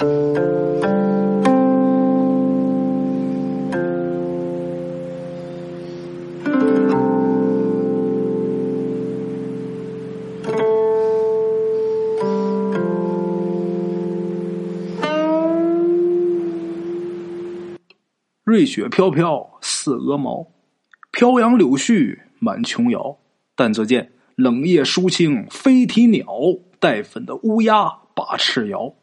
瑞雪飘飘似鹅毛，飘扬柳絮满琼瑶。但则见冷夜疏青飞啼鸟，带粉的乌鸦把翅摇。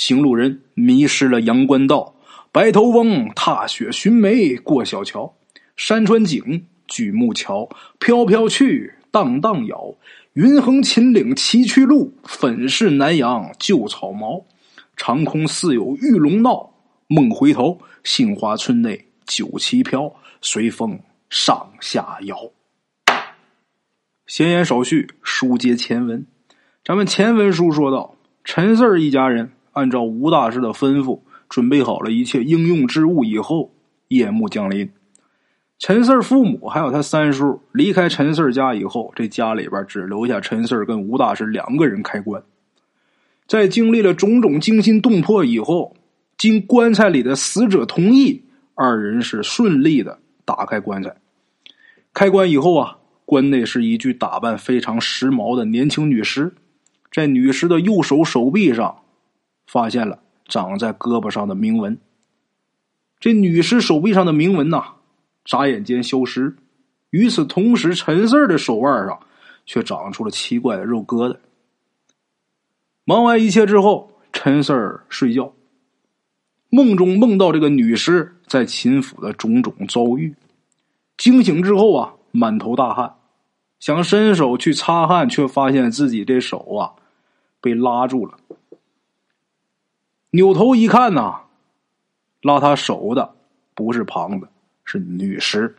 行路人迷失了阳关道，白头翁踏雪寻梅过小桥。山川景，举目瞧，飘飘去，荡荡摇。云横秦岭崎岖路，粉饰南阳旧草茅。长空似有玉龙闹，梦回头。杏花村内酒旗飘，随风上下摇。闲言少叙，书接前文。咱们前文书说到，陈四儿一家人按照吴大师的吩咐，准备好了一切应用之物以后，夜幕降临。陈四父母还有他三叔离开陈四家以后，这家里边只留下陈四跟吴大师两个人开棺。在经历了种种惊心动魄以后。经棺材里的死者同意，二人是顺利的打开棺材。开棺以后啊，棺内是一具打扮非常时髦的年轻女尸，在女尸的右手手臂上发现了长在胳膊上的铭文。这女尸手臂上的铭文呐，眨眼间消失。与此同时，陈四的手腕上却长出了奇怪的肉疙瘩。忙完一切之后，陈四睡觉。梦中梦到这个女尸在秦府的种种遭遇，惊醒之后啊，满头大汗，想伸手去擦汗，却发现自己这手啊被拉住了。扭头一看呐，拉他手的不是旁的，是女尸。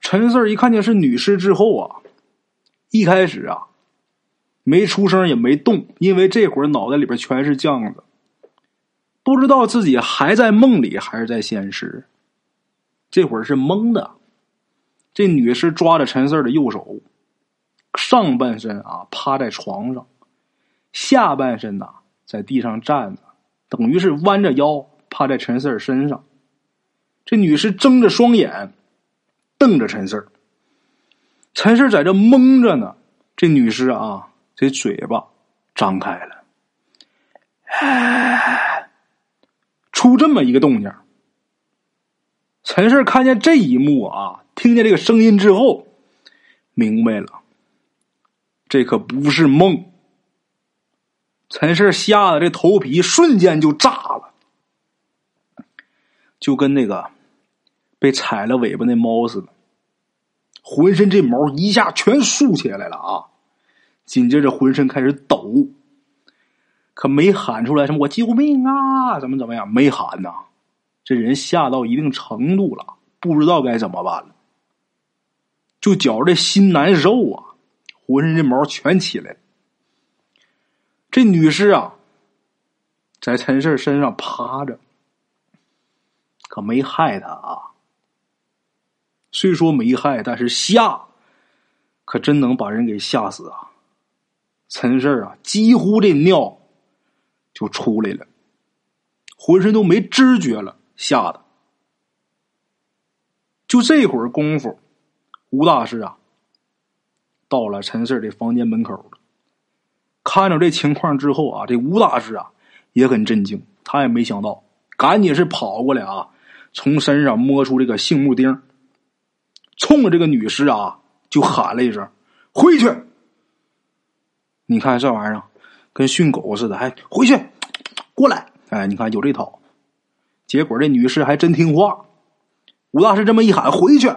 陈四一看见是女尸之后啊，一开始啊没出声也没动，因为这会儿脑袋里边全是浆子。不知道自己还在梦里还是在现实，这会儿是懵的。这女尸抓着陈四的右手，上半身啊趴在床上，下半身呐在地上站着，等于是弯着腰趴在陈四身上。这女尸睁着双眼，瞪着陈四陈四在这蒙着呢，这女尸啊这嘴巴张开了，哎。出这么一个动静，陈氏看见这一幕啊，听见这个声音之后，明白了，这可不是梦。陈氏吓得这头皮瞬间就炸了，就跟那个被踩了尾巴那猫似的，浑身这毛一下全竖起来了啊！紧接着浑身开始抖。可没喊出来什么“我救命啊”怎么怎么样？没喊呐，这人吓到一定程度了，不知道该怎么办了，就觉着这心难受啊，浑身这毛全起来了。这女尸啊，在陈氏身上趴着，可没害他啊。虽说没害，但是吓，可真能把人给吓死啊！陈氏啊，几乎这尿。就出来了，浑身都没知觉了，吓得。就这会儿功夫，吴大师啊，到了陈四的房间门口。看着这情况之后啊，这吴大师啊也很震惊，他也没想到，赶紧是跑过来啊，从身上摸出这个杏木钉，冲着这个女尸啊就喊了一声：“回去！”你看这玩意儿。跟训狗似的，还回去，过来！哎，你看有这套。结果这女士还真听话。吴大师这么一喊回去，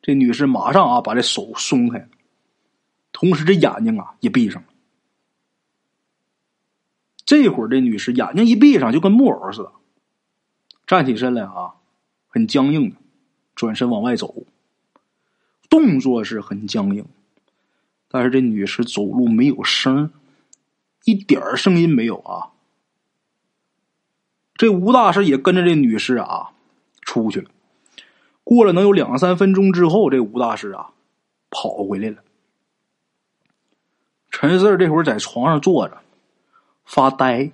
这女士马上啊把这手松开，同时这眼睛啊也闭上了。这会儿这女士眼睛一闭上，就跟木偶似的，站起身来啊，很僵硬的，转身往外走，动作是很僵硬，但是这女士走路没有声一点声音没有啊！这吴大师也跟着这女士啊出去了。过了能有两三分钟之后，这吴大师啊跑回来了。陈四这会儿在床上坐着发呆。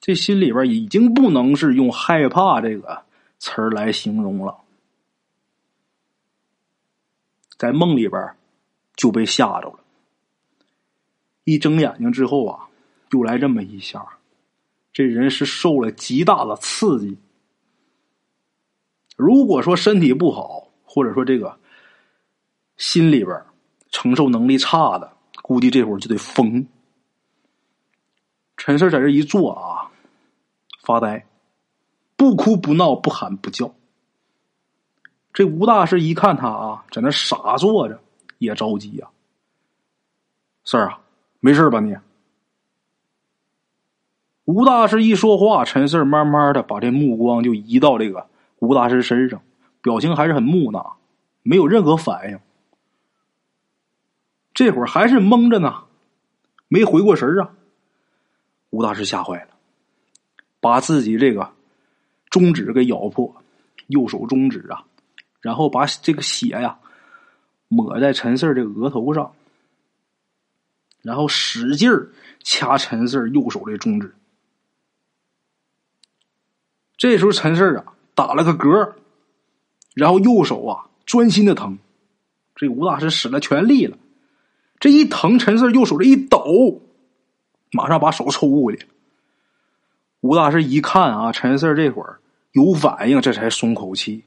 这心里边已经不能是用害怕这个词儿来形容了，在梦里边就被吓着了。一睁眼睛之后啊，又来这么一下，这人是受了极大的刺激。如果说身体不好，或者说这个心里边承受能力差的，估计这会儿就得疯。陈四在这一坐啊，发呆，不哭不闹不喊不叫。这吴大师一看他啊，在那傻坐着，也着急呀。四儿啊，没事吧你？吴大师一说话，陈四慢慢的把这目光就移到这个吴大师身上，表情还是很木讷，没有任何反应。这会儿还是懵着呢，没回过神啊。吴大师吓坏了，把自己这个中指给咬破，右手中指啊，然后把这个血呀抹在陈四这个额头上，然后使劲儿掐陈四右手的中指。这时候陈四啊打了个嗝，然后右手啊专心的疼，这吴大师使了全力了，这一疼，陈四右手这一抖。马上把手抽过去。吴大师一看啊，陈四这会儿有反应，这才松口气。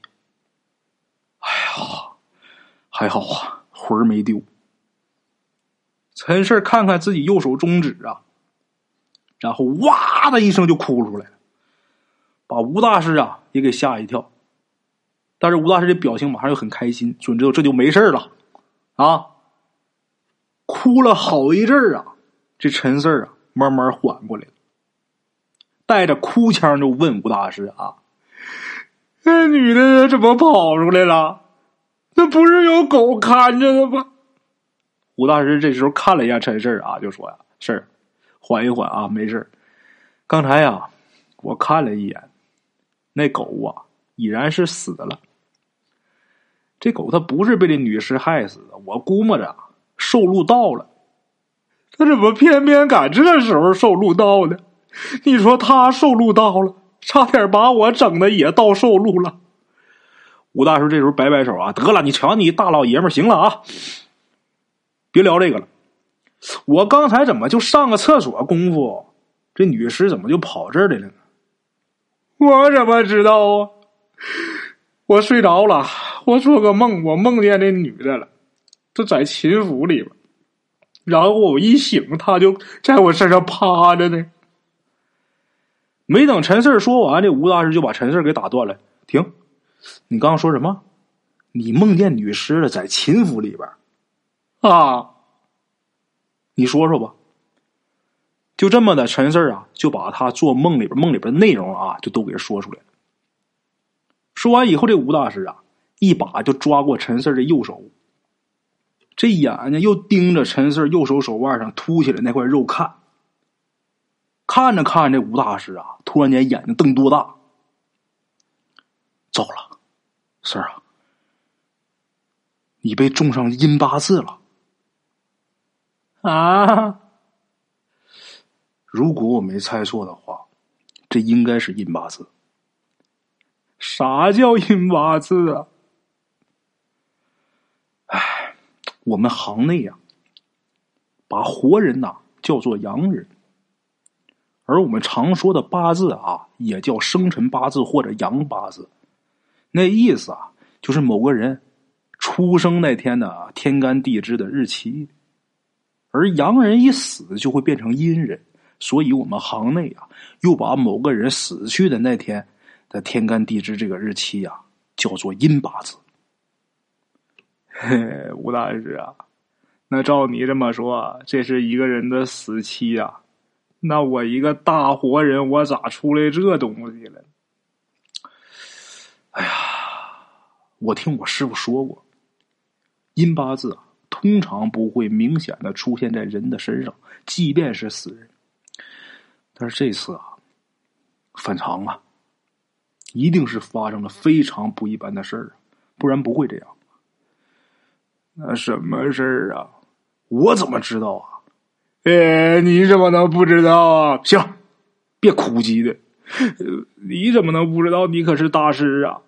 哎呀，还好啊，魂儿没丢。陈四看看自己右手中指啊，然后哇的一声就哭出来了，把吴大师啊也给吓一跳。但是吴大师的表情马上又很开心，准知道这就没事了啊。哭了好一阵儿啊。这陈四儿啊，慢慢缓过来了，带着哭腔就问吴大师啊：“那女的怎么跑出来了？那不是有狗看着呢吗？”吴大师这时候看了一下陈四儿啊，就说：“呀，事儿，缓一缓啊，没事刚才呀，我看了一眼，那狗啊，已然是死了。这狗它不是被这女尸害死的，我估摸着受禄到了。”他怎么偏偏赶这时候受禄道呢？你说他受禄到了，差点把我整的也到受禄了。吴大叔这时候摆摆手啊，得了，你瞧你大老爷们行了啊，别聊这个了。我刚才怎么就上个厕所功夫，这女尸怎么就跑这儿来了呢？我怎么知道啊？我睡着了，我做个梦，我梦见这女的了，她在秦府里边。然后我一醒，他就在我身上趴着呢。没等陈四说完，这吴大师就把陈四给打断了。停，你刚刚说什么？你梦见女尸了，在秦府里边啊？你说说吧。就这么的，陈四啊，就把他做梦里边梦里边的内容啊，就都给说出来了。说完以后，这吴大师啊，一把就抓过陈四的右手。这眼睛又盯着陈四右手手腕上凸起来那块肉看，看着看着，这吴大师啊，突然间眼睛瞪多大，糟了，四儿啊，你被种上阴八字了啊！如果我没猜错的话，这应该是阴八字。啥叫阴八字啊？我们行内呀，把活人呐叫做阳人，而我们常说的八字啊，也叫生辰八字或者阳八字。那意思啊，就是某个人出生那天的天干地支的日期。而阳人一死就会变成阴人，所以我们行内啊，又把某个人死去的那天的天干地支这个日期呀，叫做阴八字。嘿，吴大师啊，那照你这么说，这是一个人的死期呀？那我一个大活人，我咋出来这东西了？哎呀，我听我师傅说过，阴八字啊，通常不会明显的出现在人的身上，即便是死人。但是这次啊，反常啊，一定是发生了非常不一般的事儿，不然不会这样。那什么事儿啊？我怎么知道啊？哎，你怎么能不知道啊？行，别哭唧的，你怎么能不知道？你可是大师啊，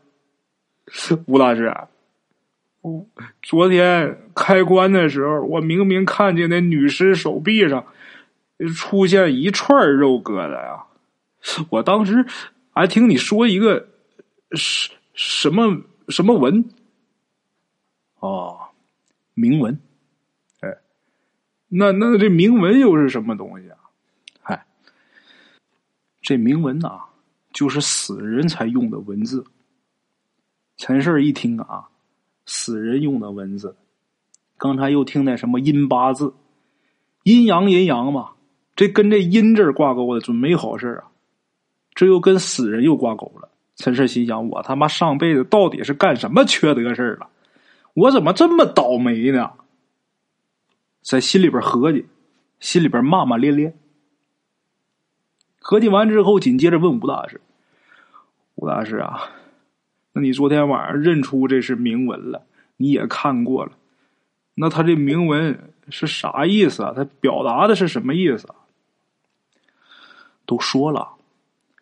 吴大师。昨天开棺的时候，我明明看见那女尸手臂上出现一串肉疙瘩呀！我当时还听你说一个什什么什么纹哦，铭文。哎，那那这铭文又是什么东西啊？嗨，这铭文呐，就是死人才用的文字。陈氏一听啊。死人用的文字，刚才又听那什么阴八字，阴阳阴阳嘛，这跟这阴字挂钩的准没好事啊！这又跟死人又挂钩了。陈氏心想：我他妈上辈子到底是干什么缺德事了？我怎么这么倒霉呢？在心里边合计，心里边骂骂咧咧。合计完之后，紧接着问吴大师：“吴大师啊。”那你昨天晚上认出这是铭文了？你也看过了，那他这铭文是啥意思啊？他表达的是什么意思啊？都说了，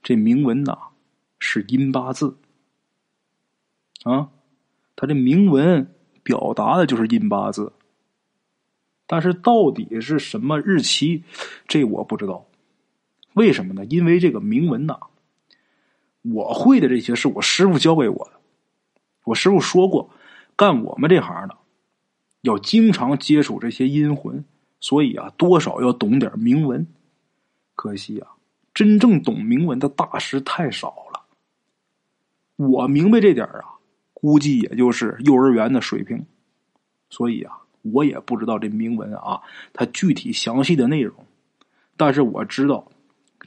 这铭文呐是阴八字啊，他这铭文表达的就是阴八字，但是到底是什么日期，这我不知道。为什么呢？因为这个铭文呐。我会的这些是我师傅教给我的。我师傅说过，干我们这行的要经常接触这些阴魂，所以啊，多少要懂点铭文。可惜啊，真正懂铭文的大师太少了。我明白这点啊，估计也就是幼儿园的水平。所以啊，我也不知道这铭文啊，它具体详细的内容。但是我知道，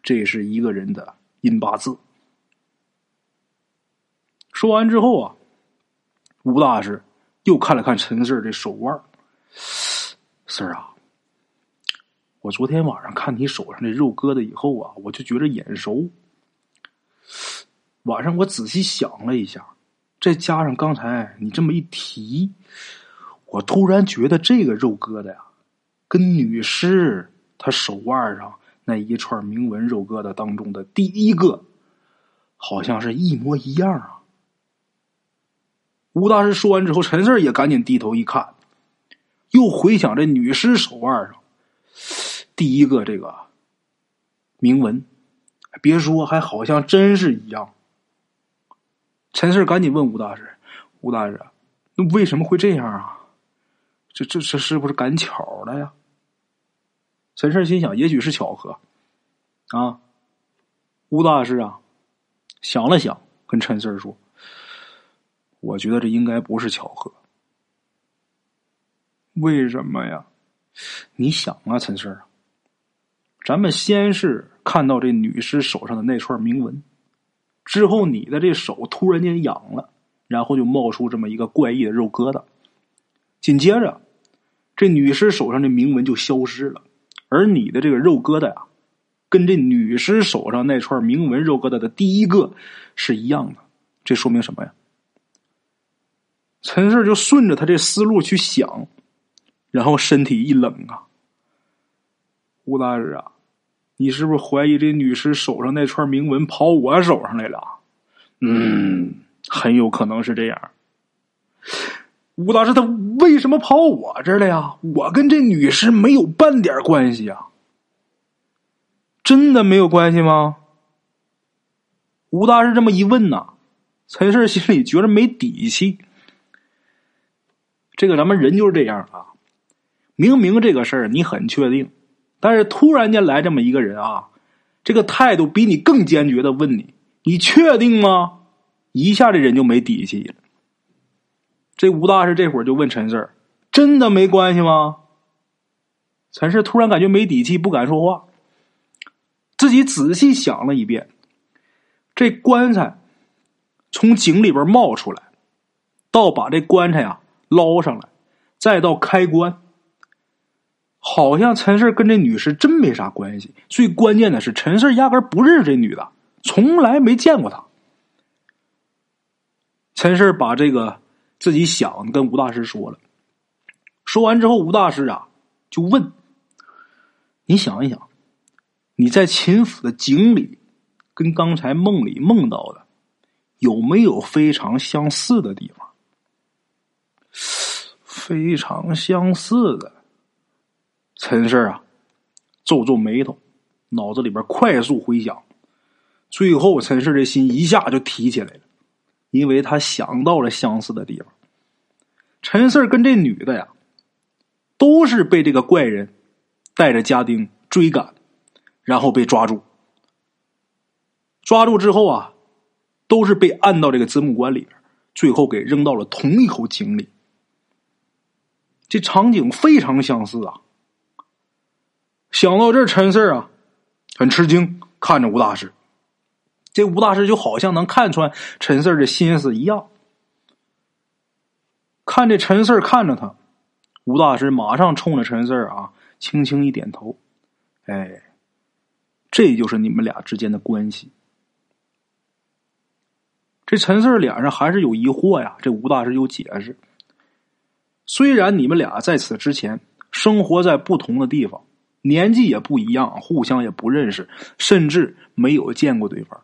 这是一个人的阴八字。说完之后啊，吴大师又看了看陈四这手腕四儿啊，我昨天晚上看你手上这肉疙瘩以后啊，我就觉着眼熟。晚上我仔细想了一下，再加上刚才你这么一提，我突然觉得这个肉疙瘩呀，跟女尸她手腕上那一串铭文肉疙瘩当中的第一个，好像是一模一样啊。吴大师说完之后，陈四也赶紧低头一看，又回想这女尸手腕上第一个这个铭文，别说，还好像真是一样。陈四赶紧问吴大师：“吴大师，那为什么会这样啊？这这这是不是赶巧了呀？”陈四心想：“也许是巧合。”啊，吴大师啊，想了想，跟陈四说。我觉得这应该不是巧合，为什么呀？你想啊，陈四，咱们先是看到这女尸手上的那串铭文，之后你的这手突然间痒了，然后就冒出这么一个怪异的肉疙瘩，紧接着这女尸手上的铭文就消失了，而你的这个肉疙瘩呀，跟这女尸手上那串铭文肉疙瘩的第一个是一样的，这说明什么呀？陈四就顺着他这思路去想，然后身体一冷啊，吴大师啊，你是不是怀疑这女尸手上那串铭文跑我手上来了？嗯，很有可能是这样。吴大师他为什么跑我这儿来呀？我跟这女尸没有半点关系啊！真的没有关系吗？吴大师这么一问呐，陈氏心里觉着没底气。这个咱们人就是这样啊，明明这个事儿你很确定，但是突然间来这么一个人啊，这个态度比你更坚决的问你：“你确定吗？”一下这人就没底气了。这吴大师这会儿就问陈四真的没关系吗？”陈四突然感觉没底气，不敢说话。自己仔细想了一遍，这棺材从井里边冒出来，到把这棺材啊。捞上来，再到开棺，好像陈四跟这女士真没啥关系。最关键的是，陈四压根不认识这女的，从来没见过她。陈四把这个自己想跟吴大师说了，说完之后，吴大师啊就问：“你想一想，你在秦府的井里，跟刚才梦里梦到的有没有非常相似的地方？非常相似的。陈氏啊，皱皱眉头，脑子里边快速回想，最后陈氏的心一下就提起来了，因为他想到了相似的地方。陈四跟这女的呀，都是被这个怪人带着家丁追赶，然后被抓住。抓住之后啊，都是被按到这个子母棺里边，最后给扔到了同一口井里。这场景非常相似啊！想到这，陈四啊，很吃惊，看着吴大师。这吴大师就好像能看穿陈四的心思一样。看这陈四看着他，吴大师马上冲着陈四啊，轻轻一点头。哎，这就是你们俩之间的关系。这陈四脸上还是有疑惑呀。这吴大师有解释：虽然你们俩在此之前生活在不同的地方，年纪也不一样，互相也不认识，甚至没有见过对方，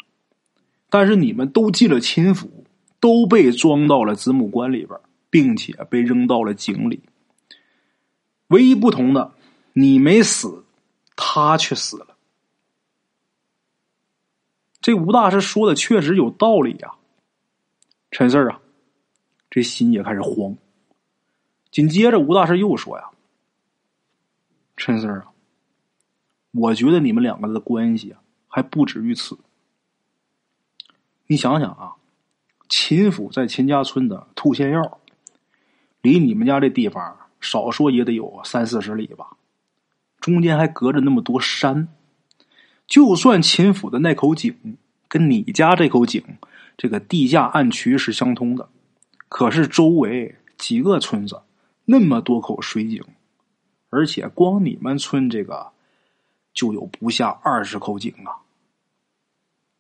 但是你们都进了秦府，都被装到了子母棺里边。并且被扔到了井里。唯一不同的，你没死，他却死了。这吴大师说的确实有道理呀。陈四啊，这心也开始慌。紧接着，吴大师又说呀：“陈四啊，我觉得你们两个的关系，还不止于此。你想想啊，秦府在秦家村的兔仙药。”离你们家这地方少说也得有三四十里吧，中间还隔着那么多山。就算秦府的那口井跟你家这口井这个地下暗渠是相通的，可是周围几个村子那么多口水井，而且光你们村这个就有不下二十口井啊。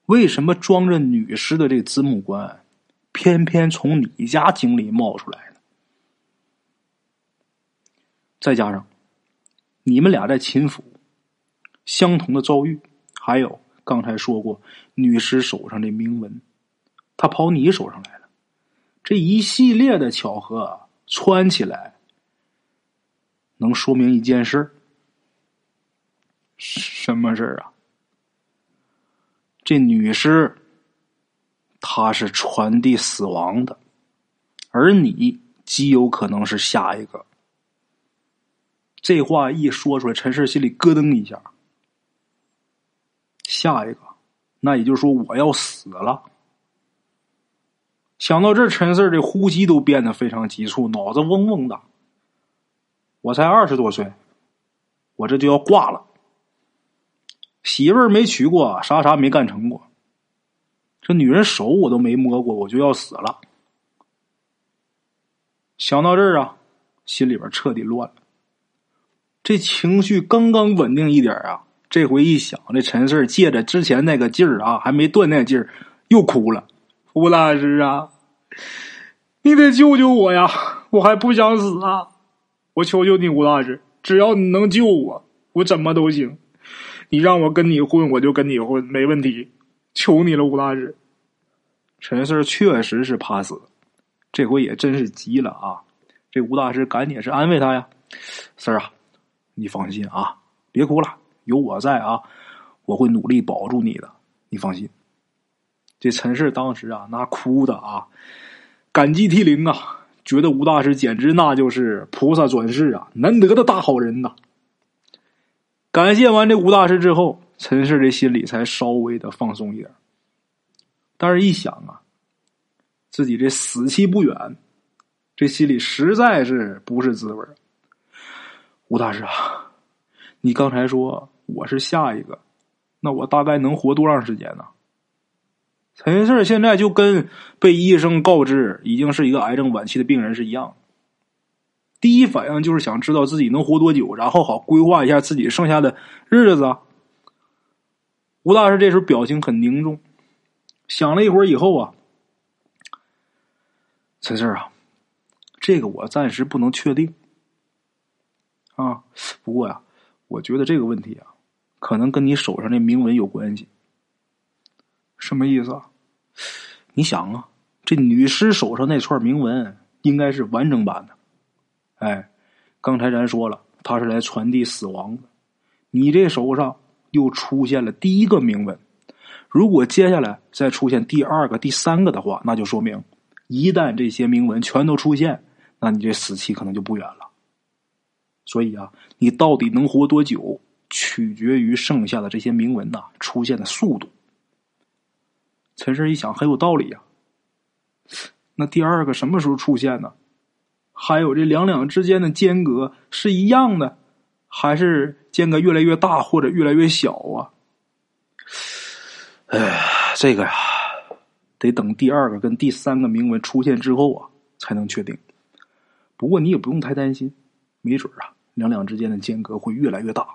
为什么装着女尸的这子母棺偏偏从你家井里冒出来呢？再加上你们俩在秦府相同的遭遇，还有刚才说过女尸手上的铭文，他跑你手上来了，这一系列的巧合串起来，能说明一件事什么事儿啊？这女尸她是传递死亡的，而你极有可能是下一个。这话一说出来，陈氏心里咯噔一下。下一个，那也就是说我要死了。想到这，陈四的呼吸都变得非常急促，脑子嗡嗡的。我才二十多岁，我这就要挂了。媳妇儿没娶过，啥啥没干成过。这女人手我都没摸过，我就要死了。想到这儿啊，心里边彻底乱了。这情绪刚刚稳定一点啊，这回一想，这陈四借着之前那个劲儿啊，还没断那劲儿，又哭了。吴大师啊，你得救救我呀！我还不想死啊！我求求你，吴大师，只要你能救我，我怎么都行。你让我跟你混，我就跟你混，没问题。求你了，吴大师。陈四确实是怕死，这回也真是急了啊！这吴大师赶紧是安慰他呀，四儿啊。你放心啊，别哭了，有我在啊，我会努力保住你的。你放心。这陈氏当时啊，那哭的啊，感激涕零啊，觉得吴大师简直那就是菩萨转世啊，难得的大好人呐。感谢完这吴大师之后，陈氏这心里才稍微的放松一点。但是，一想啊，自己这死期不远，这心里实在是不是滋味吴大师啊，你刚才说我是下一个，那我大概能活多长时间呢？陈氏现在就跟被医生告知已经是一个癌症晚期的病人是一样的，第一反应就是想知道自己能活多久，然后好规划一下自己剩下的日子。吴大师这时候表情很凝重，想了一会儿以后啊，陈四啊，这个我暂时不能确定。啊，不过呀，我觉得这个问题啊，可能跟你手上的铭文有关系。什么意思啊？你想啊，这女尸手上那串铭文应该是完整版的。哎，刚才咱说了，他是来传递死亡的。你这手上又出现了第一个铭文，如果接下来再出现第二个、第三个的话，那就说明一旦这些铭文全都出现，那你这死期可能就不远了。所以啊，你到底能活多久，取决于剩下的这些铭文呐出现的速度。陈氏一想，很有道理呀。那第二个什么时候出现呢？还有这两两之间的间隔是一样的，还是间隔越来越大或者越来越小啊？哎，这个呀，得等第二个跟第三个铭文出现之后啊，才能确定。不过你也不用太担心，没准啊，两两之间的间隔会越来越大。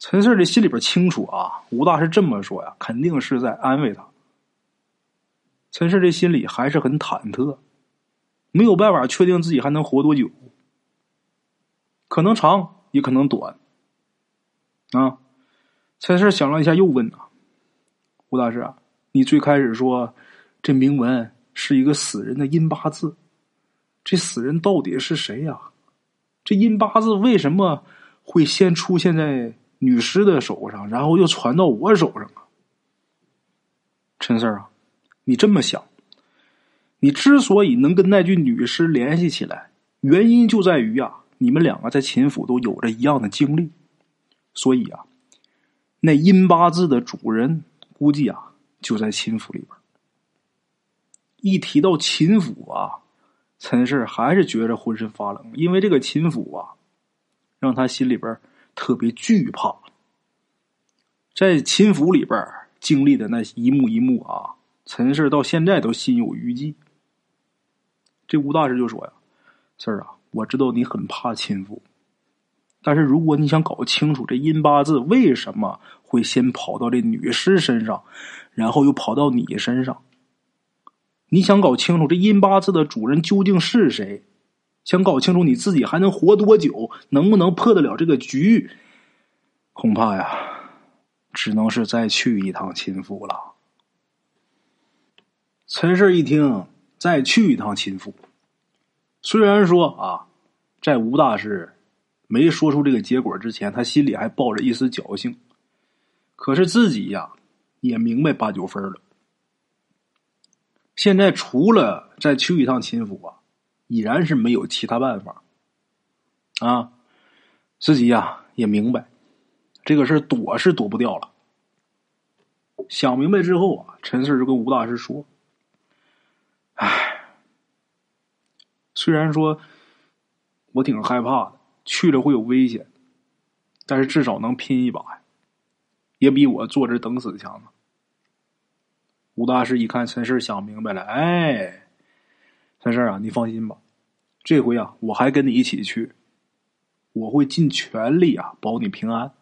陈四这心里边清楚啊，吴大师这么说呀，肯定是在安慰他。陈四这心里还是很忐忑。没有办法确定自己还能活多久，可能长也可能短。啊，陈氏想了一下，又问啊：“吴大师啊，你最开始说这铭文是一个死人的阴八字，这死人到底是谁呀？这阴八字为什么会先出现在女尸的手上，然后又传到我手上啊？”陈四啊，你这么想。你之所以能跟那具女尸联系起来，原因就在于啊，你们两个在秦府都有着一样的经历，所以啊，那阴八字的主人估计啊就在秦府里边。一提到秦府啊，陈氏还是觉着浑身发冷，因为这个秦府啊，让他心里边特别惧怕。在秦府里边经历的那一幕一幕啊，陈氏到现在都心有余悸。这吴大师就说呀：“四儿啊，我知道你很怕亲夫，但是如果你想搞清楚这阴八字为什么会先跑到这女尸身上，然后又跑到你身上，你想搞清楚这阴八字的主人究竟是谁，想搞清楚你自己还能活多久，能不能破得了这个局，恐怕呀，只能是再去一趟亲夫了。”陈氏一听。再去一趟秦府，虽然说啊，在吴大师没说出这个结果之前，他心里还抱着一丝侥幸，可是自己呀也明白八九分了。现在除了再去一趟秦府啊，已然是没有其他办法啊。自己呀也明白，这个事躲是躲不掉了。想明白之后啊，陈四就跟吴大师说。唉，虽然说我挺害怕的，去了会有危险，但是至少能拼一把呀，也比我坐着等死强啊。吴大师一看陈氏想明白了，哎，陈氏啊，你放心吧，这回啊，我还跟你一起去，我会尽全力啊保你平安。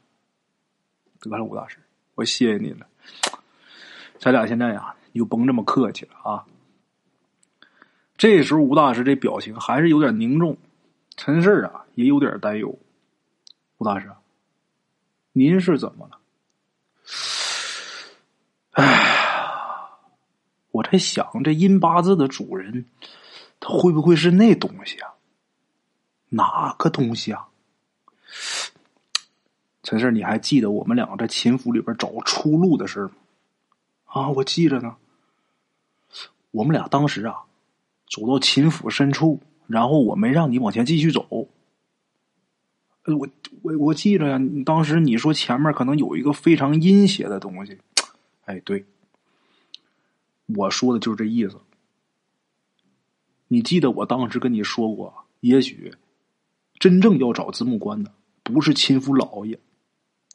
得了，吴大师，我谢谢你了，咱俩现在呀，你就甭这么客气了啊。这时候，吴大师这表情还是有点凝重，陈氏啊也有点担忧。吴大师，您是怎么了？哎，我在想，这阴八字的主人，他会不会是那东西啊？哪个东西啊？陈氏，你还记得我们两个在秦府里边找出路的事吗？啊，我记着呢。我们俩当时啊。走到秦府深处，然后我没让你往前继续走。我我我记着呀，当时你说前面可能有一个非常阴邪的东西。哎，对，我说的就是这意思。你记得我当时跟你说过，也许真正要找子母官的不是秦府老爷，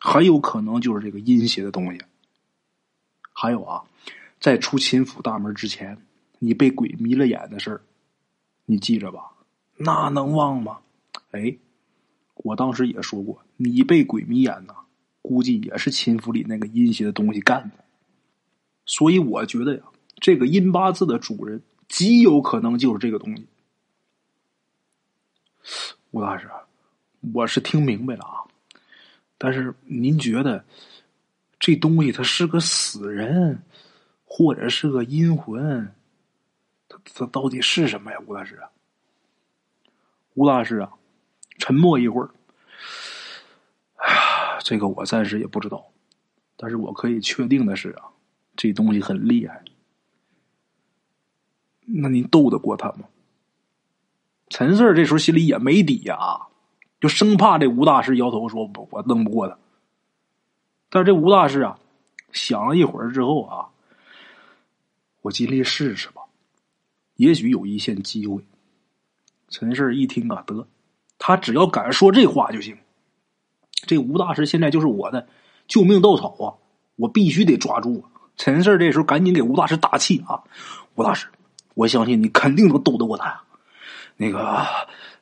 很有可能就是这个阴邪的东西。还有啊，在出秦府大门之前。你被鬼迷了眼的事儿，你记着吧，那能忘吗？哎，我当时也说过，你被鬼迷眼呐，估计也是秦府里那个阴邪的东西干的。所以我觉得呀，这个阴八字的主人极有可能就是这个东西。吴大师，我是听明白了啊，但是您觉得这东西它是个死人，或者是个阴魂？他他到底是什么呀？吴大师，吴大师啊，沉默一会儿。哎呀，这个我暂时也不知道，但是我可以确定的是啊，这东西很厉害。那您斗得过他吗？陈四这时候心里也没底呀，就生怕这吴大师摇头说：“我我弄不过他。”但是这吴大师啊，想了一会儿之后啊，我尽力试试吧，也许有一线机会。陈氏一听啊，得，他只要敢说这话就行。这吴大师现在就是我的救命稻草啊，我必须得抓住。陈氏这时候赶紧给吴大师打气啊，吴大师。我相信你肯定能斗得过他呀！那个，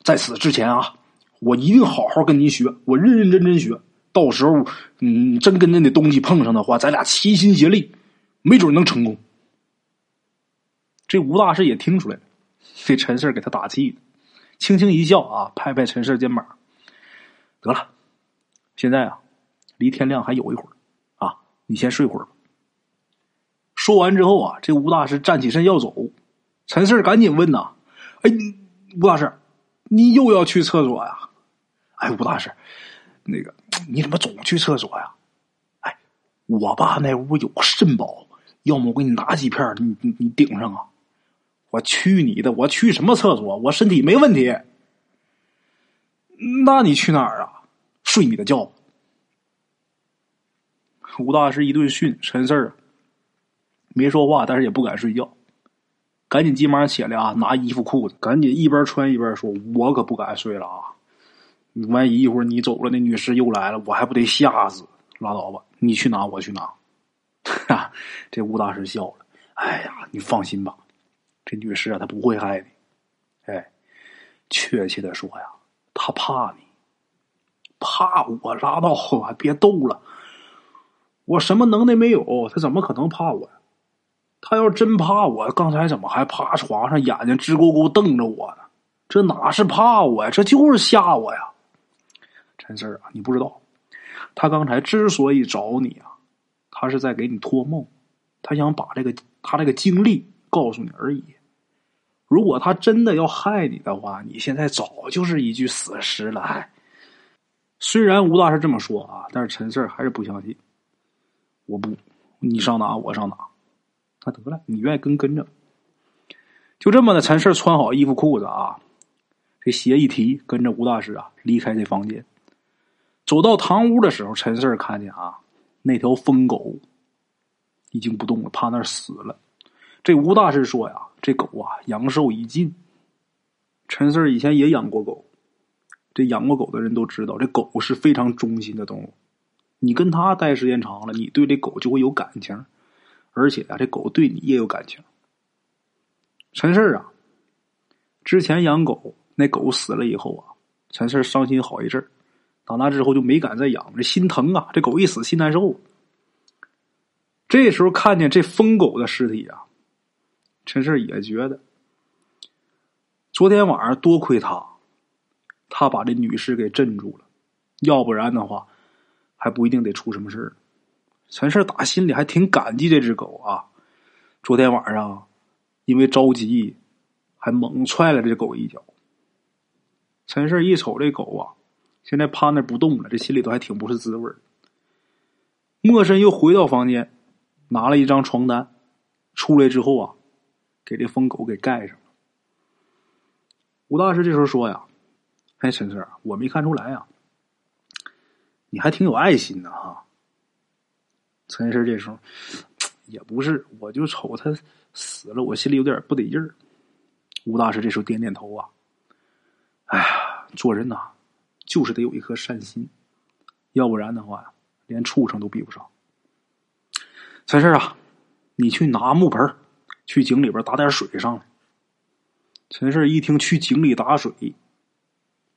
在此之前啊，我一定好好跟您学，我认认真真学。到时候，嗯，真跟那那东西碰上的话，咱俩齐心协力，没准能成功。这吴大师也听出来了，这陈四给他打气，轻轻一笑啊，拍拍陈四肩膀：“得了，现在啊，离天亮还有一会儿啊，你先睡会儿吧。”说完之后啊，这吴大师站起身要走。陈四赶紧问呐：“哎，吴大师，你又要去厕所呀？哎，吴大师，那个你怎么总去厕所呀？哎，我爸那屋有肾宝，要么我给你拿几片，你你你顶上啊！我去你的，我去什么厕所？我身体没问题。那你去哪儿啊？睡你的觉。”吴大师一顿训，陈四儿没说话，但是也不敢睡觉。赶紧急忙起来啊！拿衣服裤子，赶紧一边穿一边说：“我可不敢睡了啊！万一一会儿你走了，那女士又来了，我还不得吓死？拉倒吧，你去拿，我去拿。”哈，这吴大师笑了：“哎呀，你放心吧，这女士啊，她不会害你。哎，确切的说呀，她怕你，怕我拉倒吧，别逗了。我什么能耐没有？她怎么可能怕我呀？”他要真怕我，刚才怎么还趴床上，眼睛直勾勾瞪着我呢？这哪是怕我呀？这就是吓我呀！陈四啊，你不知道，他刚才之所以找你啊，他是在给你托梦，他想把这个他这个经历告诉你而已。如果他真的要害你的话，你现在早就是一具死尸了。还虽然吴大师这么说啊，但是陈四还是不相信。我不，你上哪我上哪。那得了，你愿意跟跟着，就这么的。陈氏穿好衣服裤子啊，这鞋一提，跟着吴大师啊离开这房间。走到堂屋的时候，陈氏看见啊，那条疯狗已经不动了，趴那儿死了。这吴大师说呀：“这狗啊，阳寿已尽。”陈四以前也养过狗，这养过狗的人都知道，这狗是非常忠心的动物。你跟他待时间长了，你对这狗就会有感情。而且啊，这狗对你也有感情。陈四啊，之前养狗，那狗死了以后啊，陈四伤心好一阵儿。打那之后就没敢再养，这心疼啊！这狗一死，心难受。这时候看见这疯狗的尸体啊，陈氏也觉得，昨天晚上多亏他，他把这女尸给镇住了，要不然的话，还不一定得出什么事儿。陈氏打心里还挺感激这只狗啊！昨天晚上因为着急，还猛踹了这狗一脚。陈氏一瞅这狗啊，现在趴那不动了，这心里头还挺不是滋味儿。莫深又回到房间，拿了一张床单，出来之后啊，给这疯狗给盖上了。吴大师这时候说呀：“哎，陈氏，我没看出来呀，你还挺有爱心的哈。”陈氏这时候也不是，我就瞅他死了，我心里有点不得劲儿。吴大师这时候点点头啊，哎呀，做人呐，就是得有一颗善心，要不然的话，连畜生都比不上。陈氏啊，你去拿木盆去井里边打点水上来。陈氏一听去井里打水，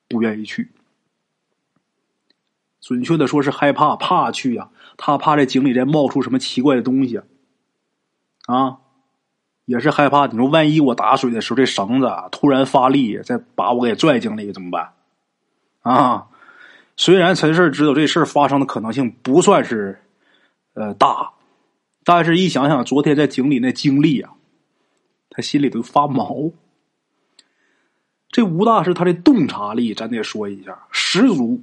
不愿意去。准确的说是害怕，怕去呀。他怕这井里再冒出什么奇怪的东西，啊，也是害怕。你说万一我打水的时候这绳子突然发力，再把我给拽井里怎么办？啊，虽然陈氏知道这事儿发生的可能性不算是呃大，但是一想想昨天在井里那经历啊，他心里都发毛。这吴大师他的洞察力，咱得说一下十足，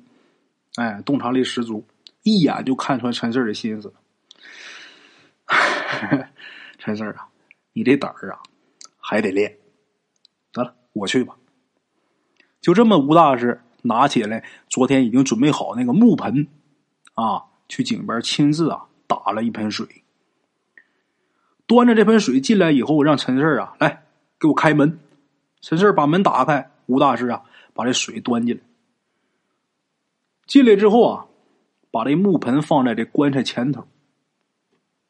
哎，洞察力十足，一眼就看穿陈四的心思。陈四啊，你这胆儿啊，还得练。得了，我去吧。就这么，吴大师拿起来昨天已经准备好那个木盆，啊，去井边亲自啊打了一盆水，端着这盆水进来以后，让陈四啊来给我开门。陈四把门打开，吴大师啊，把这水端进来。进来之后啊，把这木盆放在这棺材前头。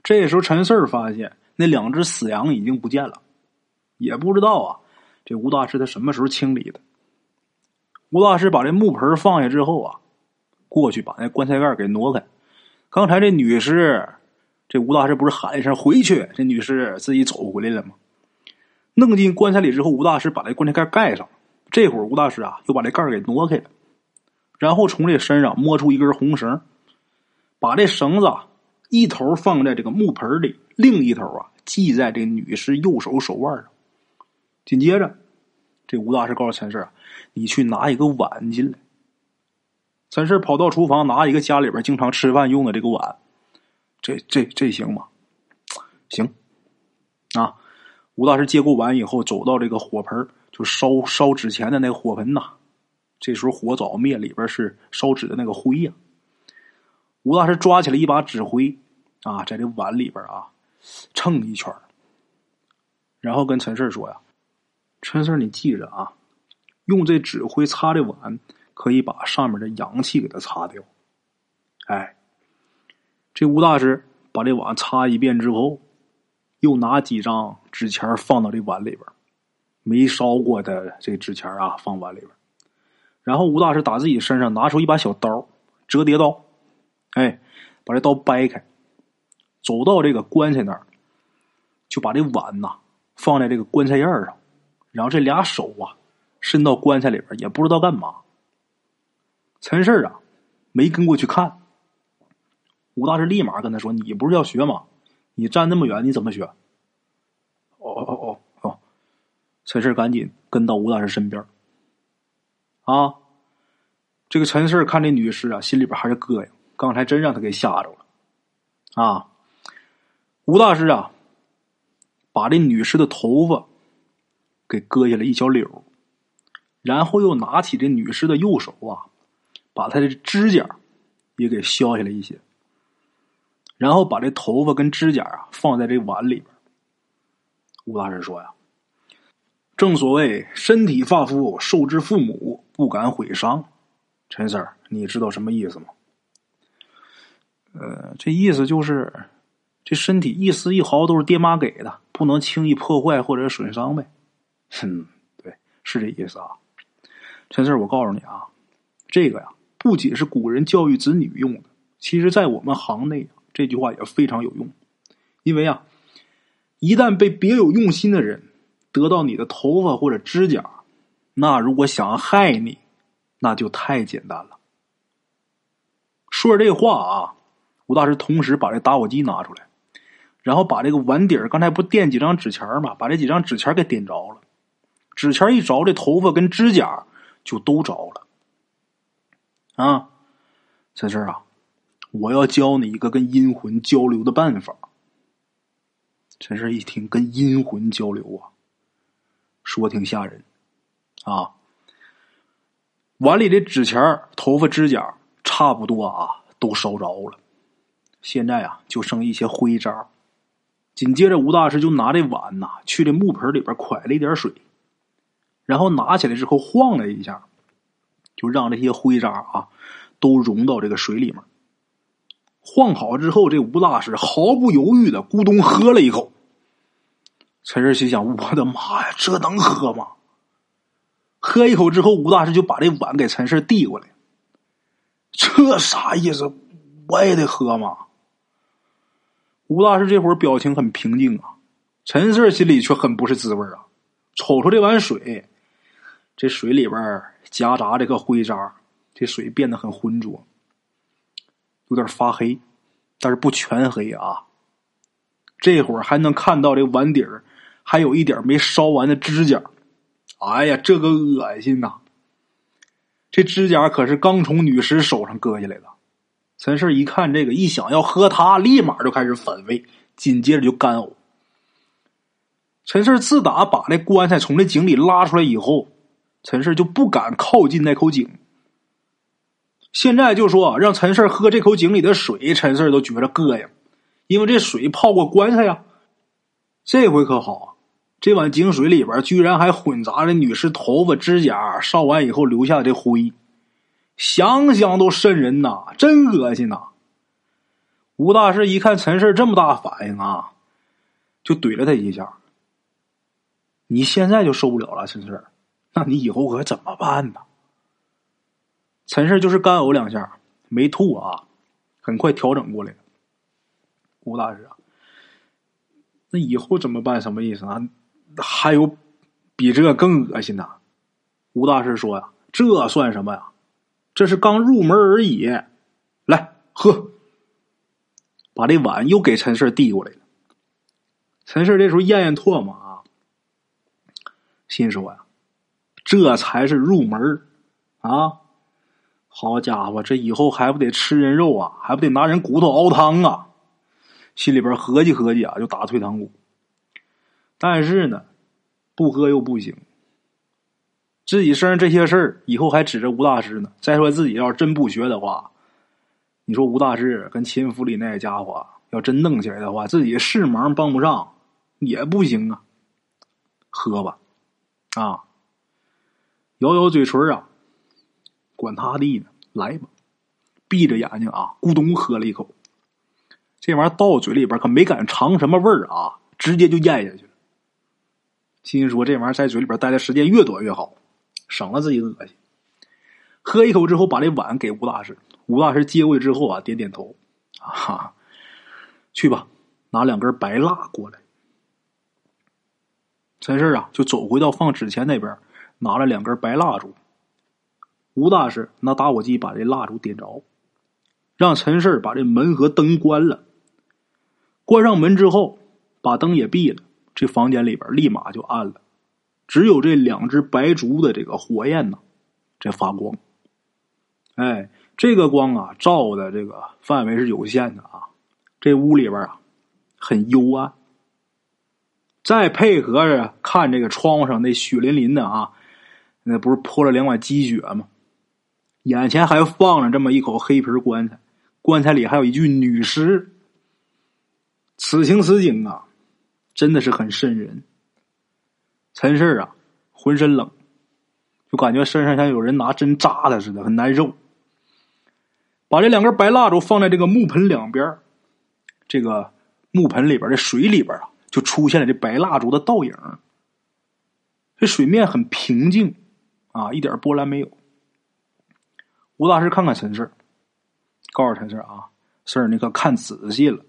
这时候，陈四发现那两只死羊已经不见了，也不知道啊，这吴大师他什么时候清理的？吴大师把这木盆放下之后啊，过去把那棺材盖给挪开。刚才这女尸，这吴大师不是喊一声“回去”，这女尸自己走回来了吗？弄进棺材里之后，吴大师把这棺材盖盖上。这会儿，吴大师啊又把这盖给挪开了，然后从这身上摸出一根红绳，把这绳子一头放在这个木盆里，另一头啊系在这女尸右手手腕上。紧接着，这吴大师告诉陈氏啊：“你去拿一个碗进来。”陈氏跑到厨房拿一个家里边经常吃饭用的这个碗，这这这行吗？行，啊。吴大师接过碗以后，走到这个火盆，就烧烧纸钱的那个火盆呐。这时候火早灭，里边是烧纸的那个灰呀。吴大师抓起了一把纸灰，啊，在这碗里边啊蹭一圈然后跟陈四说呀：“陈四，你记着啊，用这纸灰擦这碗，可以把上面的阳气给它擦掉。”哎，这吴大师把这碗擦一遍之后。又拿几张纸钱放到这碗里边，没烧过的这纸钱啊，放碗里边。然后吴大师打自己身上拿出一把小刀，折叠刀，哎，把这刀掰开，走到这个棺材那儿，就把这碗呐放在这个棺材沿上，然后这俩手啊伸到棺材里边，也不知道干嘛。陈氏啊没跟过去看，吴大师立马跟他说：“你不是要学吗？”你站那么远，你怎么学？哦哦哦哦！陈四赶紧跟到吴大师身边啊，这个陈四看这女尸啊，心里边还是膈应，刚才真让他给吓着了啊！吴大师啊，把这女尸的头发给割下来一小绺，然后又拿起这女尸的右手啊，把她的指甲也给削下来一些。然后把这头发跟指甲啊放在这碗里边。吴大师说呀：“正所谓身体发肤受之父母，不敢毁伤。”陈 Sir，你知道什么意思吗？呃，这意思就是，这身体一丝一毫都是爹妈给的，不能轻易破坏或者损伤呗。哼，对，是这意思啊。陈 Sir，我告诉你啊，这个呀，不仅是古人教育子女用的，其实在我们行内。这句话也非常有用，因为啊，一旦被别有用心的人得到你的头发或者指甲，那如果想害你，那就太简单了。说着这话啊，吴大师同时把这打火机拿出来，然后把这个碗底儿，刚才不垫几张纸钱嘛，把这几张纸钱给点着了，纸钱一着，这头发跟指甲就都着了。啊，在这儿啊。我要教你一个跟阴魂交流的办法。陈氏一听，跟阴魂交流啊，说挺吓人啊。碗里的纸钱、头发、指甲差不多啊，都烧着了。现在啊，就剩一些灰渣。紧接着，吴大师就拿这碗呐，去这木盆里边蒯了一点水，然后拿起来之后晃了一下，就让这些灰渣啊都融到这个水里面。晃好之后，这吴大师毫不犹豫的咕咚喝了一口。陈氏心想：“我的妈呀，这能喝吗？”喝一口之后，吴大师就把这碗给陈氏递过来。这啥意思？我也得喝吗？吴大师这会儿表情很平静啊，陈氏心里却很不是滋味啊。瞅瞅这碗水，这水里边夹杂这个灰渣，这水变得很浑浊，有点发黑，但是不全黑啊。这会儿还能看到这碗底儿还有一点没烧完的指甲。哎呀，这个恶心呐！这指甲可是刚从女尸手上割下来的。陈氏一看这个，一想要喝它，立马就开始反胃，紧接着就干呕。陈氏自打把那棺材从那井里拉出来以后，陈氏就不敢靠近那口井。现在就说让陈氏喝这口井里的水，陈氏都觉着膈应，因为这水泡过棺材呀。这回可好啊！这碗井水里边居然还混杂着女士头发、指甲烧完以后留下的灰，想想都瘆人呐，真恶心呐！吴大师一看陈氏这么大反应啊，就怼了他一下：“你现在就受不了了，陈氏，那你以后可怎么办呢？”陈氏就是干呕两下，没吐啊，很快调整过来。吴大师啊，那以后怎么办？什么意思啊？还有比这更恶心的，吴大师说呀：“这算什么呀？这是刚入门而已。来喝，把这碗又给陈氏递过来了。陈氏这时候咽咽唾沫啊，心说呀：这才是入门啊！好家伙，这以后还不得吃人肉啊？还不得拿人骨头熬汤啊？心里边合计合计啊，就打退堂鼓。”但是呢，不喝又不行。自己身上这些事儿，以后还指着吴大师呢。再说自己要是真不学的话，你说吴大师跟秦府里那家伙要真弄起来的话，自己是忙帮不上也不行啊。喝吧，啊，咬咬嘴唇啊，管他的呢，来吧，闭着眼睛啊，咕咚喝了一口。这玩意儿到嘴里边可没敢尝什么味儿啊，直接就咽下去了。心说：“这玩意儿在嘴里边待的时间越短越好，省了自己恶心。”喝一口之后，把这碗给吴大师。吴大师接过去之后啊，点点头：“啊，去吧，拿两根白蜡过来。”陈氏啊，就走回到放纸钱那边，拿了两根白蜡烛。吴大师拿打火机把这蜡烛点着，让陈氏把这门和灯关了。关上门之后，把灯也闭了。这房间里边立马就暗了，只有这两只白烛的这个火焰呢，在发光。哎，这个光啊，照的这个范围是有限的啊。这屋里边啊，很幽暗。再配合着看这个窗户上那血淋淋的啊，那不是泼了两碗鸡血吗？眼前还放着这么一口黑皮棺材，棺材里还有一具女尸。此情此景啊！真的是很瘆人。陈氏啊，浑身冷，就感觉身上像有人拿针扎他似的，很难受。把这两根白蜡烛放在这个木盆两边，这个木盆里边的水里边啊，就出现了这白蜡烛的倒影。这水面很平静啊，一点波澜没有。吴大师看看陈氏，告诉陈氏啊，事儿你可看仔细了。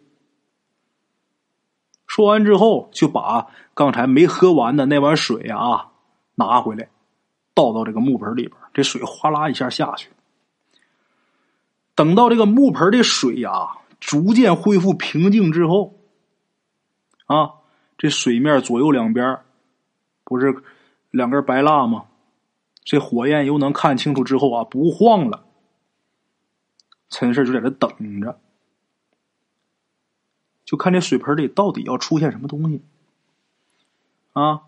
说完之后，就把刚才没喝完的那碗水啊拿回来，倒到这个木盆里边。这水哗啦一下下去。等到这个木盆的水呀逐渐恢复平静之后，啊，这水面左右两边不是两根白蜡吗？这火焰又能看清楚之后啊，不晃了。陈氏就在这等着。就看这水盆里到底要出现什么东西啊！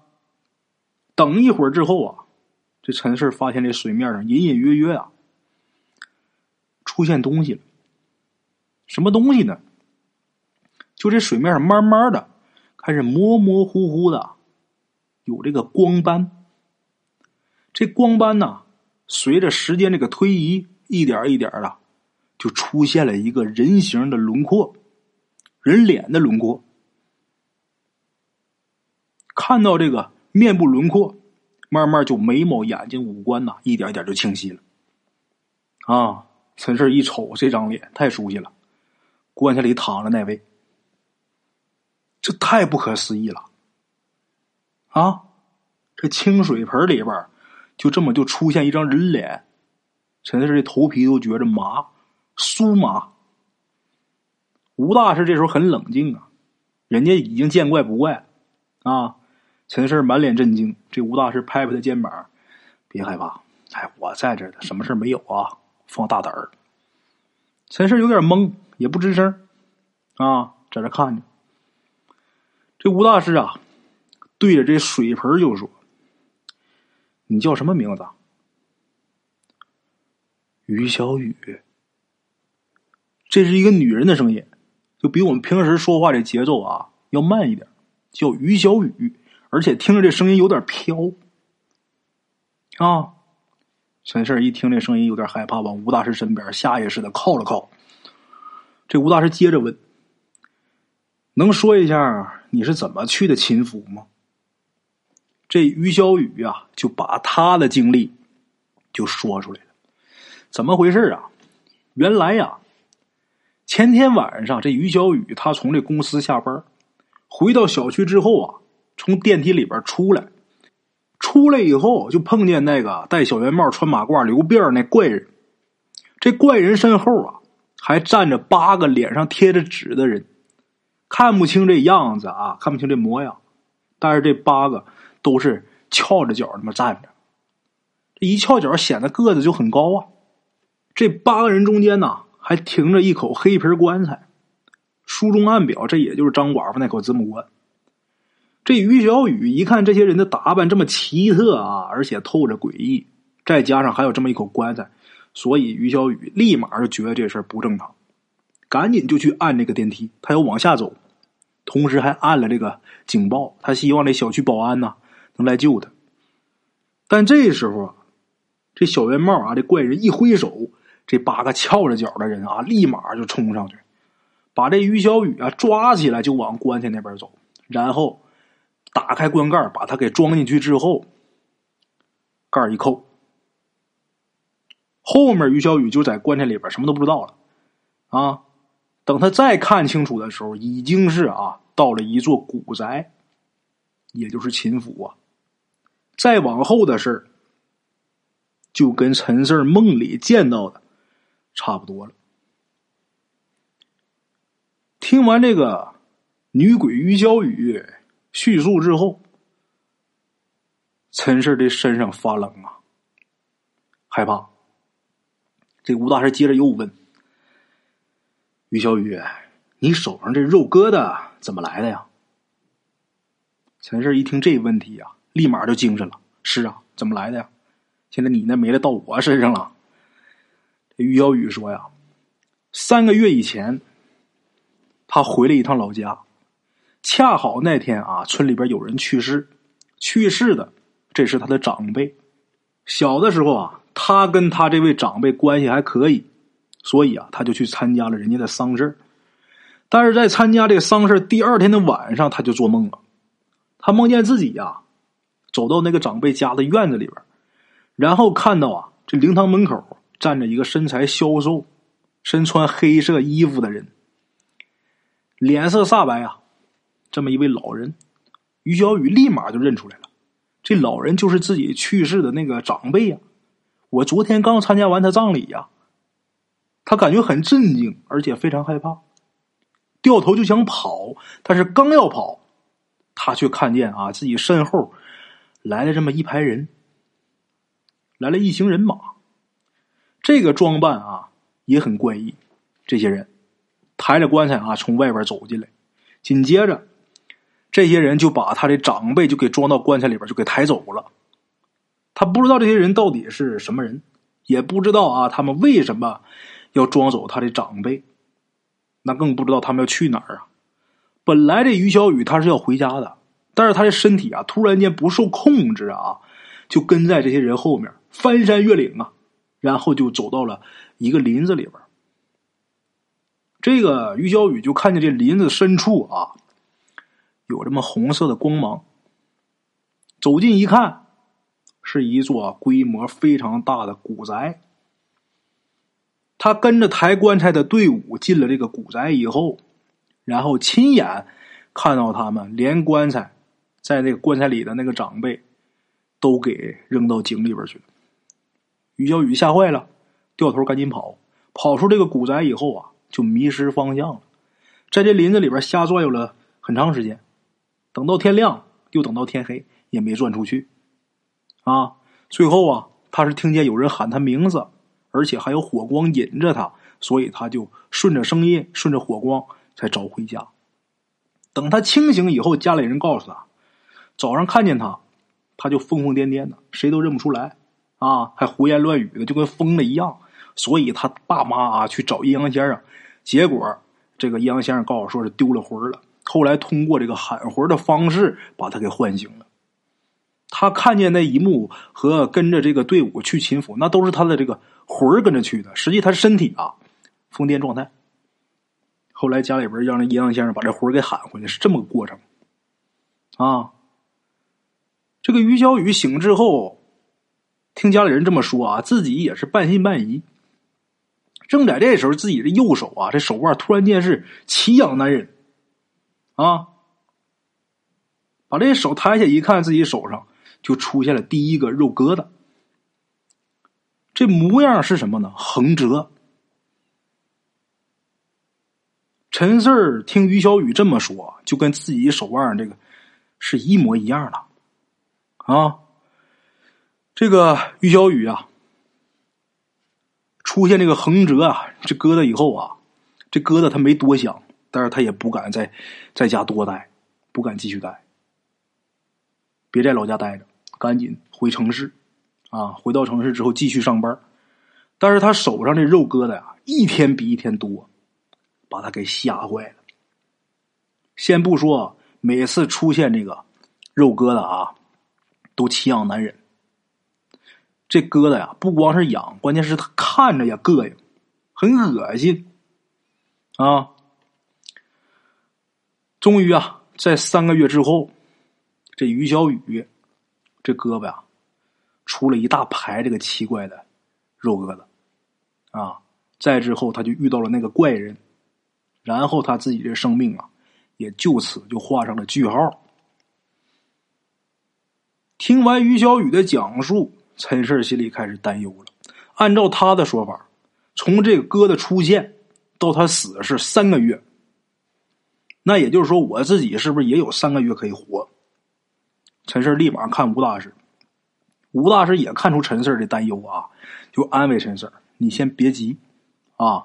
等一会儿之后啊，这陈氏发现这水面上隐隐约约啊出现东西了。什么东西呢？就这水面上慢慢的开始模模糊糊的有这个光斑。这光斑呢，随着时间这个推移，一点一点的就出现了一个人形的轮廓。人脸的轮廓，看到这个面部轮廓，慢慢就眉毛、眼睛、五官呐，一点一点就清晰了。啊，陈氏一瞅这张脸，太熟悉了，棺材里躺着那位，这太不可思议了。啊，这清水盆里边就这么就出现一张人脸，陈氏的头皮都觉着麻，酥麻。吴大师这时候很冷静啊，人家已经见怪不怪啊。陈氏满脸震惊，这吴大师拍拍他肩膀：“别害怕，哎，我在这呢，什么事没有啊？放大胆儿。”陈氏有点懵，也不吱声啊，在这看着。这吴大师啊，对着这水盆就说：“你叫什么名字？”于小雨。这是一个女人的声音，就比我们平时说话的节奏啊要慢一点，叫于小雨，而且听着这声音有点飘啊。陈氏一听这声音有点害怕，往吴大师身边下意识的靠了靠。这吴大师接着问：“能说一下你是怎么去的秦府吗？”这于小雨啊，就把他的经历就说出来了。怎么回事啊？原来呀，前天晚上这于小雨他从这公司下班，回到小区之后啊，从电梯里边出来。出来以后，就碰见那个戴小圆帽、穿马褂、留辫那怪人。这怪人身后啊，还站着八个脸上贴着纸的人，看不清这样子啊，看不清这模样。但是这八个都是翘着脚那么站着，这一翘脚显得个子就很高啊。这八个人中间呢，还停着一口黑皮棺材。书中暗表，这也就是张寡妇那口子母棺。这于小雨一看这些人的打扮这么奇特啊，而且透着诡异，再加上还有这么一口棺材，所以于小雨立马就觉得这事不正常，赶紧就去按这个电梯，他要往下走，同时还按了这个警报，他希望这小区保安呢来救他。但这时候啊，这小圆帽啊，这怪人一挥手，这八个翘着脚的人啊，立马就冲上去，把这于小雨啊抓起来，就往棺材那边走，然后。打开棺盖，把他给装进去之后，盖一扣，后面于小雨就在棺材里边，什么都不知道了。啊，等他再看清楚的时候，已经是啊，到了一座古宅，也就是秦府啊。再往后的事，就跟陈四梦里见到的差不多了。听完这个女鬼于小雨。叙述之后，陈氏的身上发冷啊，害怕。这吴大师接着又问：“于小雨，你手上这肉疙瘩怎么来的呀？”陈氏一听这问题呀，立马就精神了：“是啊，怎么来的呀？现在你那没了，到我身上了。”这于小雨说：“呀，三个月以前，他回了一趟老家。”恰好那天啊，村里边有人去世，去世的这是他的长辈。小的时候啊，他跟他这位长辈关系还可以，所以啊，他就去参加了人家的丧事但是在参加这个丧事第二天的晚上，他就做梦了。他梦见自己呀，走到那个长辈家的院子里边，然后看到啊，这灵堂门口站着一个身材消瘦、身穿黑色衣服的人，脸色煞白啊。这么一位老人，于小雨立马就认出来了，这老人就是自己去世的那个长辈呀。我昨天刚参加完他葬礼呀，他感觉很震惊，而且非常害怕，掉头就想跑，但是刚要跑，他却看见啊自己身后来了这么一排人，来了一行人马，这个装扮啊也很怪异。这些人抬着棺材啊从外边走进来，紧接着。这些人就把他的长辈就给装到棺材里边，就给抬走了。他不知道这些人到底是什么人，也不知道啊，他们为什么要装走他的长辈，那更不知道他们要去哪儿啊。本来这于小雨他是要回家的，但是他的身体啊突然间不受控制啊，就跟在这些人后面翻山越岭啊，然后就走到了一个林子里边。这个于小雨就看见这林子深处啊。有这么红色的光芒，走近一看，是一座规模非常大的古宅。他跟着抬棺材的队伍进了这个古宅以后，然后亲眼看到他们连棺材在那个棺材里的那个长辈都给扔到井里边去了。于小雨吓坏了，掉头赶紧跑。跑出这个古宅以后啊，就迷失方向了，在这林子里边瞎转悠了很长时间。等到天亮，又等到天黑，也没转出去。啊，最后啊，他是听见有人喊他名字，而且还有火光引着他，所以他就顺着声音，顺着火光才找回家。等他清醒以后，家里人告诉他，早上看见他，他就疯疯癫癫的，谁都认不出来，啊，还胡言乱语的，就跟疯了一样。所以他爸妈啊去找阴阳先生，结果这个阴阳先生告诉说是丢了魂了。后来通过这个喊魂的方式把他给唤醒了。他看见那一幕和跟着这个队伍去秦府，那都是他的这个魂跟着去的，实际他身体啊疯癫状态。后来家里边让那阴阳先生把这魂给喊回来，是这么个过程。啊，这个于小雨醒之后，听家里人这么说啊，自己也是半信半疑。正在这时候，自己的右手啊，这手腕突然间是奇痒难忍。啊！把这手抬起一看，自己手上就出现了第一个肉疙瘩。这模样是什么呢？横折。陈四儿听于小雨这么说，就跟自己手腕这个是一模一样的。啊！这个于小雨啊，出现这个横折啊，这疙瘩以后啊，这疙瘩他没多想。但是他也不敢在在家多待，不敢继续待，别在老家待着，赶紧回城市，啊，回到城市之后继续上班。但是他手上这肉疙瘩呀，一天比一天多，把他给吓坏了。先不说每次出现这个肉疙瘩啊，都奇痒难忍，这疙瘩呀，不光是痒，关键是他看着也膈应，很恶心，啊。终于啊，在三个月之后，这于小雨这胳膊呀，出了一大排这个奇怪的肉疙瘩啊！再之后，他就遇到了那个怪人，然后他自己这生命啊，也就此就画上了句号。听完于小雨的讲述，陈氏心里开始担忧了。按照他的说法，从这个哥的出现到他死是三个月。那也就是说，我自己是不是也有三个月可以活？陈四立马看吴大师，吴大师也看出陈四的担忧啊，就安慰陈四你先别急啊，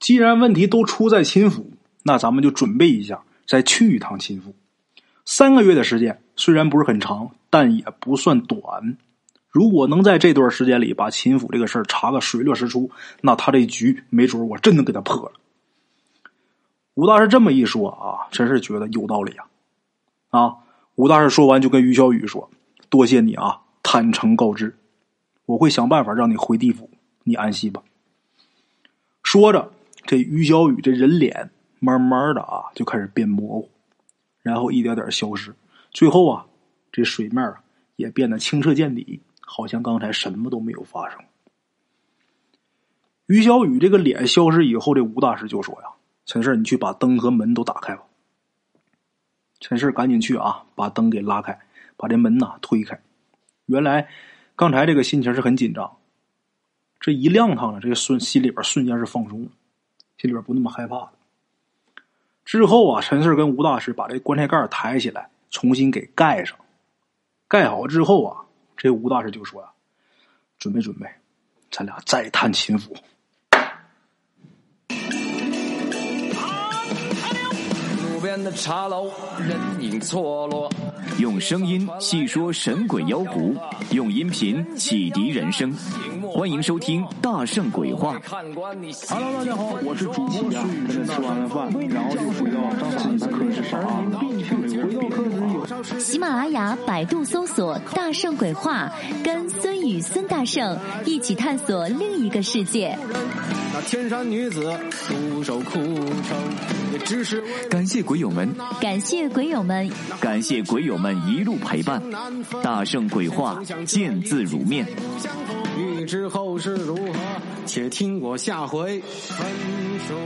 既然问题都出在秦府，那咱们就准备一下，再去一趟秦府。三个月的时间虽然不是很长，但也不算短。如果能在这段时间里把秦府这个事儿查个水落石出，那他这局没准我真能给他破了。吴大师这么一说啊，真是觉得有道理啊！啊，吴大师说完就跟于小雨说：“多谢你啊，坦诚告知，我会想办法让你回地府，你安息吧。”说着，这于小雨这人脸慢慢的啊就开始变模糊，然后一点点消失，最后啊，这水面啊也变得清澈见底，好像刚才什么都没有发生。于小雨这个脸消失以后，这吴大师就说呀。陈氏，你去把灯和门都打开吧。陈氏赶紧去啊，把灯给拉开，把这门呐推开。原来刚才这个心情是很紧张，这一亮堂了，这个瞬心里边瞬间是放松了，心里边不那么害怕了。之后啊，陈四跟吴大师把这棺材盖抬起来，重新给盖上。盖好之后啊，这吴大师就说呀：“准备准备，咱俩再探秦府。”的茶楼，人影错落。用声音细说神鬼妖狐，用音频启迪人生。欢迎收听《大圣鬼话》。Hello，大家好，我是主播孙宇。吃完了饭，然后就回到自己的课室上课喜马拉雅、百度搜索“大圣鬼话”，跟孙宇、孙大圣一起探索另一个世界。那天山女子独守枯城，也只是感谢鬼友们，感谢鬼友们，感谢鬼友们一路陪伴。大圣鬼话，见字如面。欲知后事如何，且听我下回分说。